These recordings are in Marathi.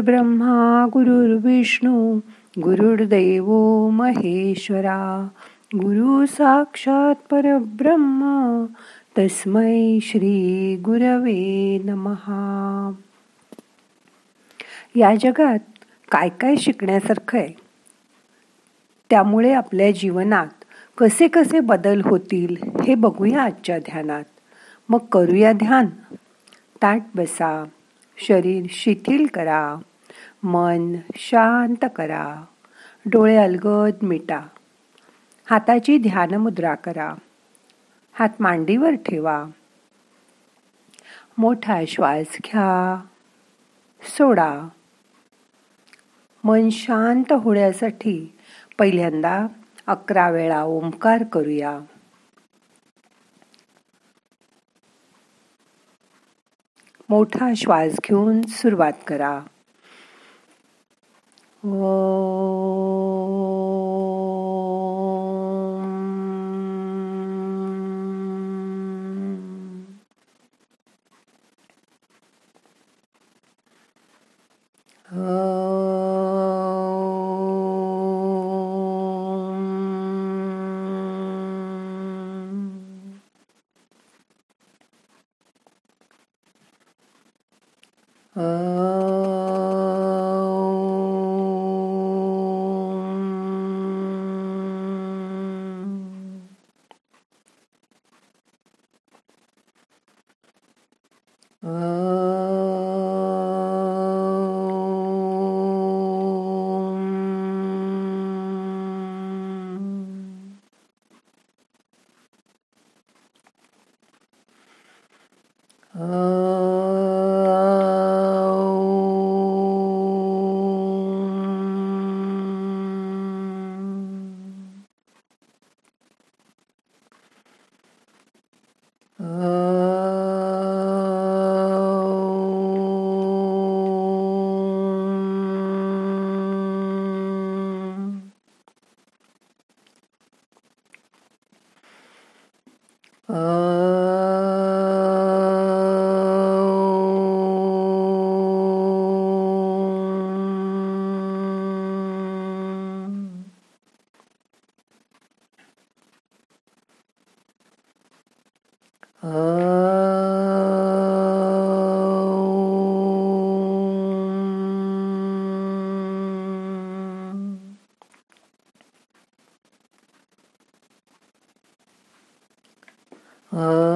ब्रह्मा गुरुर्विष्णू गुरुर्दैव महेश्वरा. गुरु साक्षात परब्रह्म तस्मै श्री गुरवे नमहा या जगात काय काय शिकण्यासारखं आहे? त्यामुळे आपल्या जीवनात कसे कसे बदल होतील हे बघूया आजच्या ध्यानात. मग करूया ध्यान. ताट बसा. शरीर शिथिल करा. मन शांत करा. डोळे अलगद मिटा. हाताची ध्यानमुद्रा करा. हात मांडीवर ठेवा. मोठा श्वास घ्या. सोडा. मन शांत होण्यासाठी पहिल्यांदा अकरा वेळा ओंकार करूया. मोठा श्वास घेऊन सुरुवात करा. Oh. Oh. या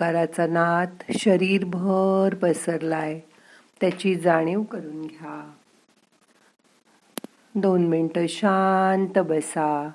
ओंकाराचा नाद शरीरभर पसरलाय. त्याची जाणीव करून घ्या. दोन मिनटं शांत बसा.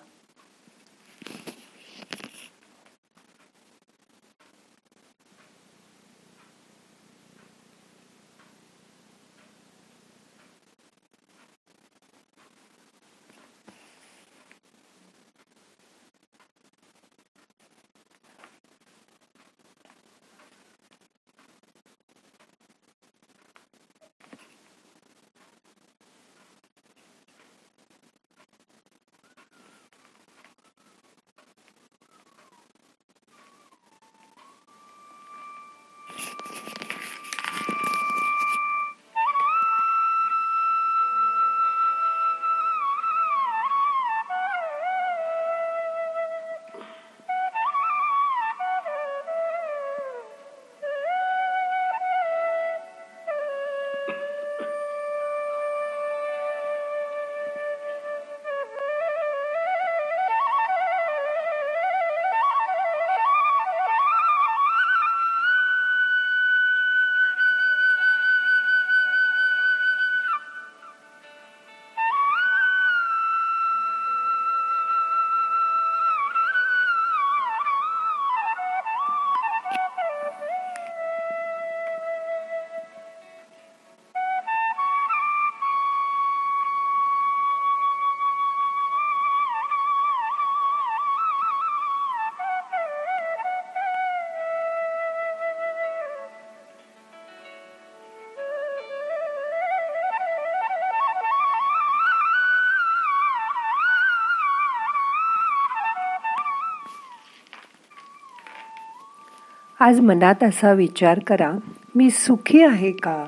आज मनात असा विचार करा मी सुखी आहे का?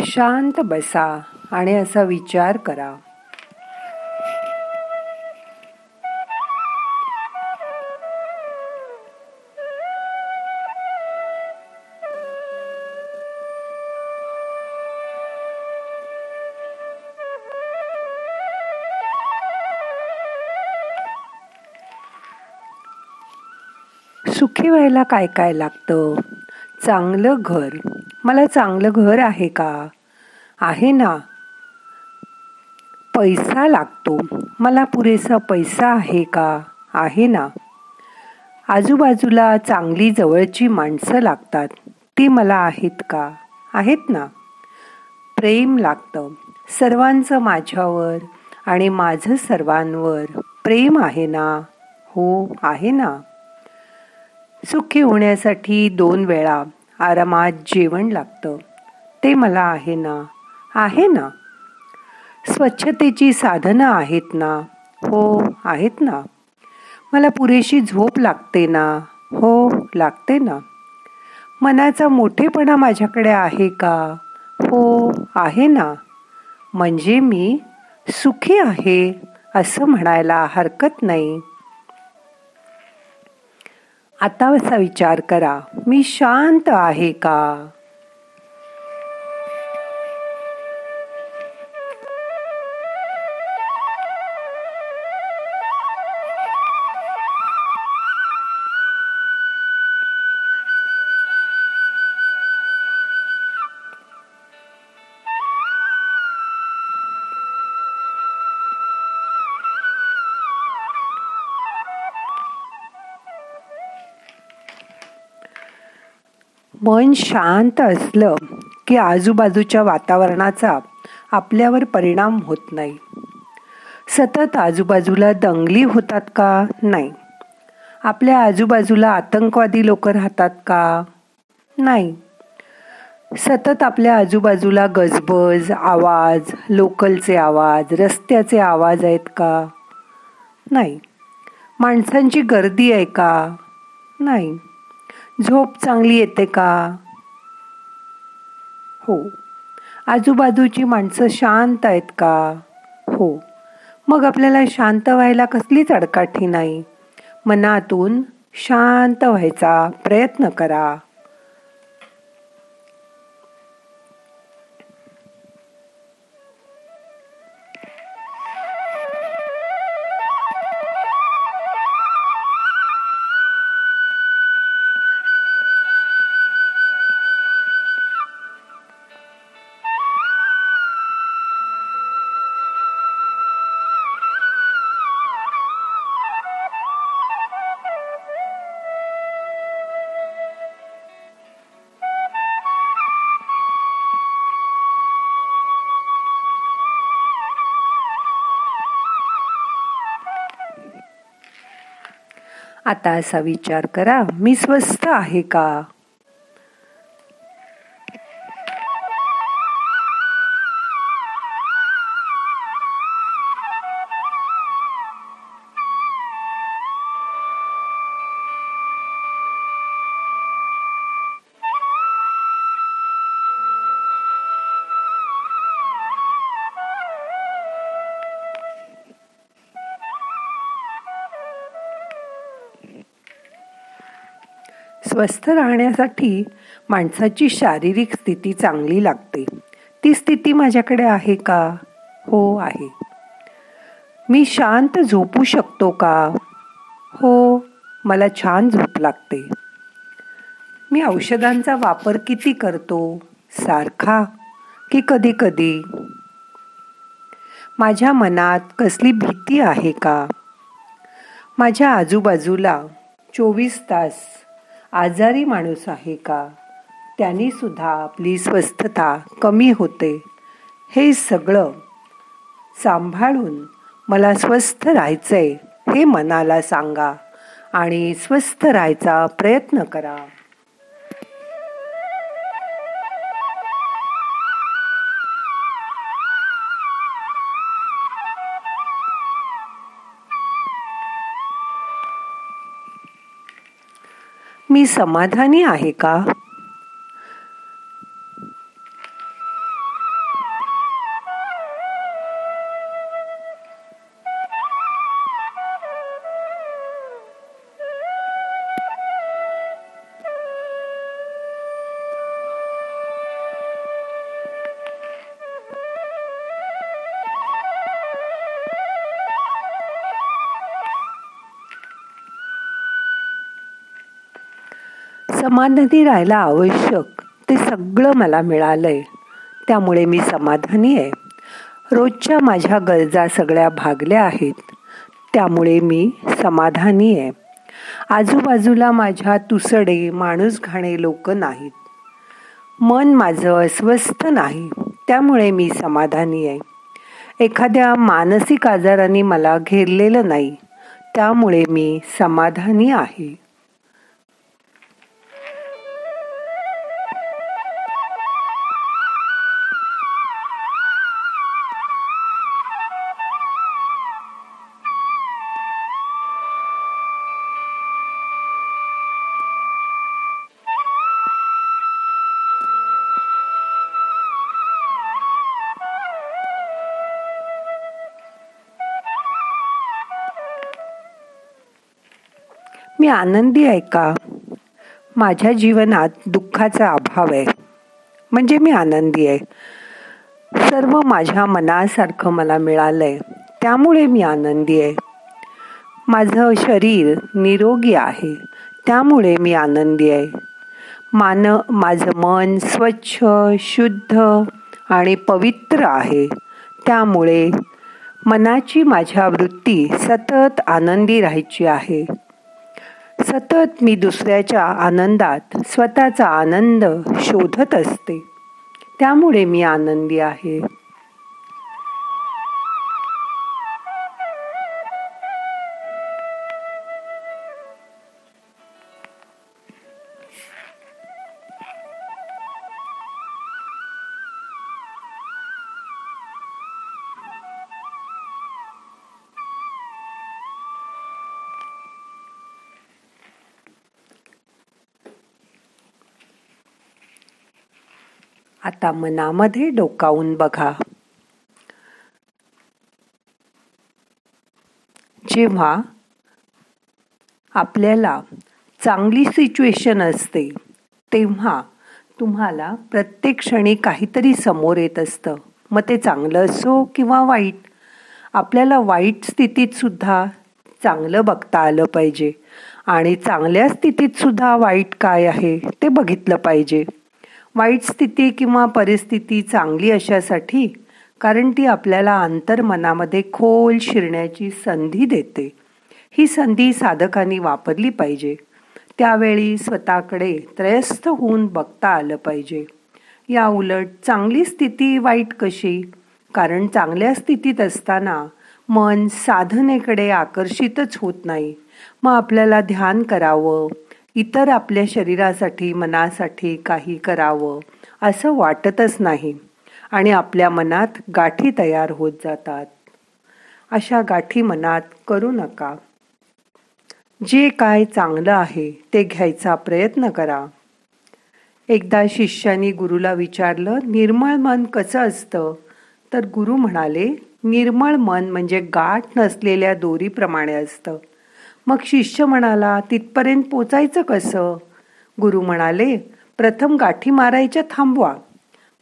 शांत बसा आणि असा विचार करा. व्हायला काय काय लागतं? चांगलं घर. मला चांगलं घर आहे का? आहे ना. पैसा लागतो. मला पुरेसा पैसा आहे का? आहे ना. आजूबाजूला चांगली जवळची माणसं लागतात. ती मला आहेत का? आहेत ना. प्रेम लागतं. सर्वांचं माझ्यावर आणि माझं सर्वांवर प्रेम आहे ना? हो आहे ना. सुखी होण्यासाठी दोन वेळा आरामात जेवण लागतं. ते मला आहे ना? आहे ना? स्वच्छतेची साधनं आहेत ना? हो आहेत ना? मला पुरेशी झोप लागते ना? हो लागते ना? मनाचा मोठेपणा माझ्याकडे आहे का? हो आहे ना? म्हणजे मी सुखी आहे असं म्हणायला हरकत नाही. आता असा विचार करा. मी शांत आहे का? मन शांत असलं की आजूबाजूच्या वातावरणाचा आपल्यावर परिणाम होत नाही. सतत आजूबाजूला दंगली होतात का? नाही. आपल्या आजूबाजूला आतंकवादी लोक राहतात का? नाही. सतत आपल्या आजूबाजूला गजबज आवाज लोकलचे आवाज रस्त्याचे आवाज आहेत का? नाही. माणसांची गर्दी आहे का? नाही. झोप चांगली येते का? हो. आजूबाजूची माणसं शांत आहेत का? हो. मग आपल्याला शांत व्हायला कसलीच अडकाठी नाही. मनातून शांत व्हायचा प्रयत्न करा. आता असा विचार करा. मी स्वस्थ आहे का? स्वस्थ राहण्यासाठी माणसाची शारीरिक स्थिती चांगली लागते. ती स्थिती माझ्याकडे आहे का? हो आहे. मी शांत झोपू शकतो का? हो मला छान झोप लागते. मी औषधांचा वापर किती करतो? सारखा की कधी कधी माझ्या मनात कसली भीती आहे का? माझ्या आजूबाजूला चोवीस तास आजारी माणूस आहे का? त्यांनी सुद्धा आपली स्वस्थता कमी होते. हे सगळं सांभाळून मला स्वस्थ राहायचंय हे मनाला सांगा आणि स्वस्थ राहायचा प्रयत्न करा. मी समाधानी आहे का? समाधानी राहायला आवश्यक. ते सगळं मला मिळालंय. त्यामुळे मी समाधानी आहे. रोजच्या माझ्या गरजा सगळ्या भागल्या आहेत. त्यामुळे मी समाधानी आहे. आजूबाजूला माझ्या तुसडे माणूस घाणे लोक नाहीत. मन माझं अस्वस्थ नाही. त्यामुळे मी समाधानी आहे. एखाद्या मानसिक आजाराने मला घेरलेलं नाही. त्यामुळे मी समाधानी आहे. मी आनंदी आहे का? माझ्या जीवनात दुःखाचा अभाव आहे. म्हणजे मी आनंदी आहे. सर्व माझ्या मनासारखं मला मिळालंय. त्यामुळे मी आनंदी आहे. माझं शरीर निरोगी आहे. त्यामुळे मी आनंदी आहे. मान माझं मन स्वच्छ शुद्ध आणि पवित्र आहे. त्यामुळे मनाची माझ्या वृत्ती सतत आनंदी राहायची आहे. सतत मी दुसऱ्याच्या आनंदात स्वतःचा आनंद शोधत असते. त्यामुळे मी आनंदी आहे. आता मनामध्ये डोकावून बघा. जेव्हा आपल्याला चांगली सिच्युएशन असते तेव्हा तुम्हाला प्रत्येक क्षणी काहीतरी समोर येत असतं. मग ते चांगलं असो किंवा वाईट. आपल्याला वाईट स्थितीत सुद्धा चांगलं बघता आलं पाहिजे. आणि चांगल्या स्थितीत सुद्धा वाईट काय आहे ते बघितलं पाहिजे. वाईट स्थिती किंवा परिस्थिती चांगली अशासाठी कारण ती आपल्याला अंतर्मनामध्ये खोल शिरण्याची संधी देते. ही संधी साधकांनी वापरली पाहिजे. त्यावेळी स्वतःकडे त्रयस्थ होऊन बघता आलं पाहिजे. या उलट चांगली स्थिती वाईट कशी? कारण चांगल्या स्थितीत असताना मन साधनेकडे आकर्षितच होत नाही. मग आपल्याला ध्यान करावं इतर आपल्या शरीरासाठी मनासाठी काही करावं असं वाटतच नाही आणि आपल्या मनात गाठी तयार होत जातात. अशा गाठी मनात करू नका. जे काय चांगलं आहे ते घ्यायचा प्रयत्न करा. एकदा शिष्यानी गुरुला विचारलं निर्मळ मन कसं असतं? तर गुरु म्हणाले निर्मळ मन म्हणजे गाठ नसलेल्या दोरीप्रमाणे असतं. मग शिष्य म्हणाला तिथपर्यंत पोचायचं कसं? गुरु म्हणाले प्रथम गाठी मारायच्या थांबवा.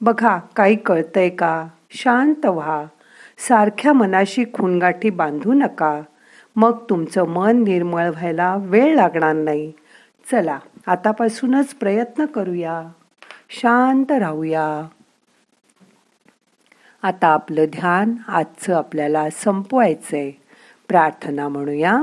बघा काही कळतंय का? शांत व्हा. सारख्या मनाशी खूनगाठी बांधू नका. मग तुमचं मन निर्मळ व्हायला वेळ लागणार नाही. चला आतापासूनच प्रयत्न करूया. शांत राहूया. आता आपलं ध्यान आजचं आपल्याला संपवायचंय. प्रार्थना म्हणूया.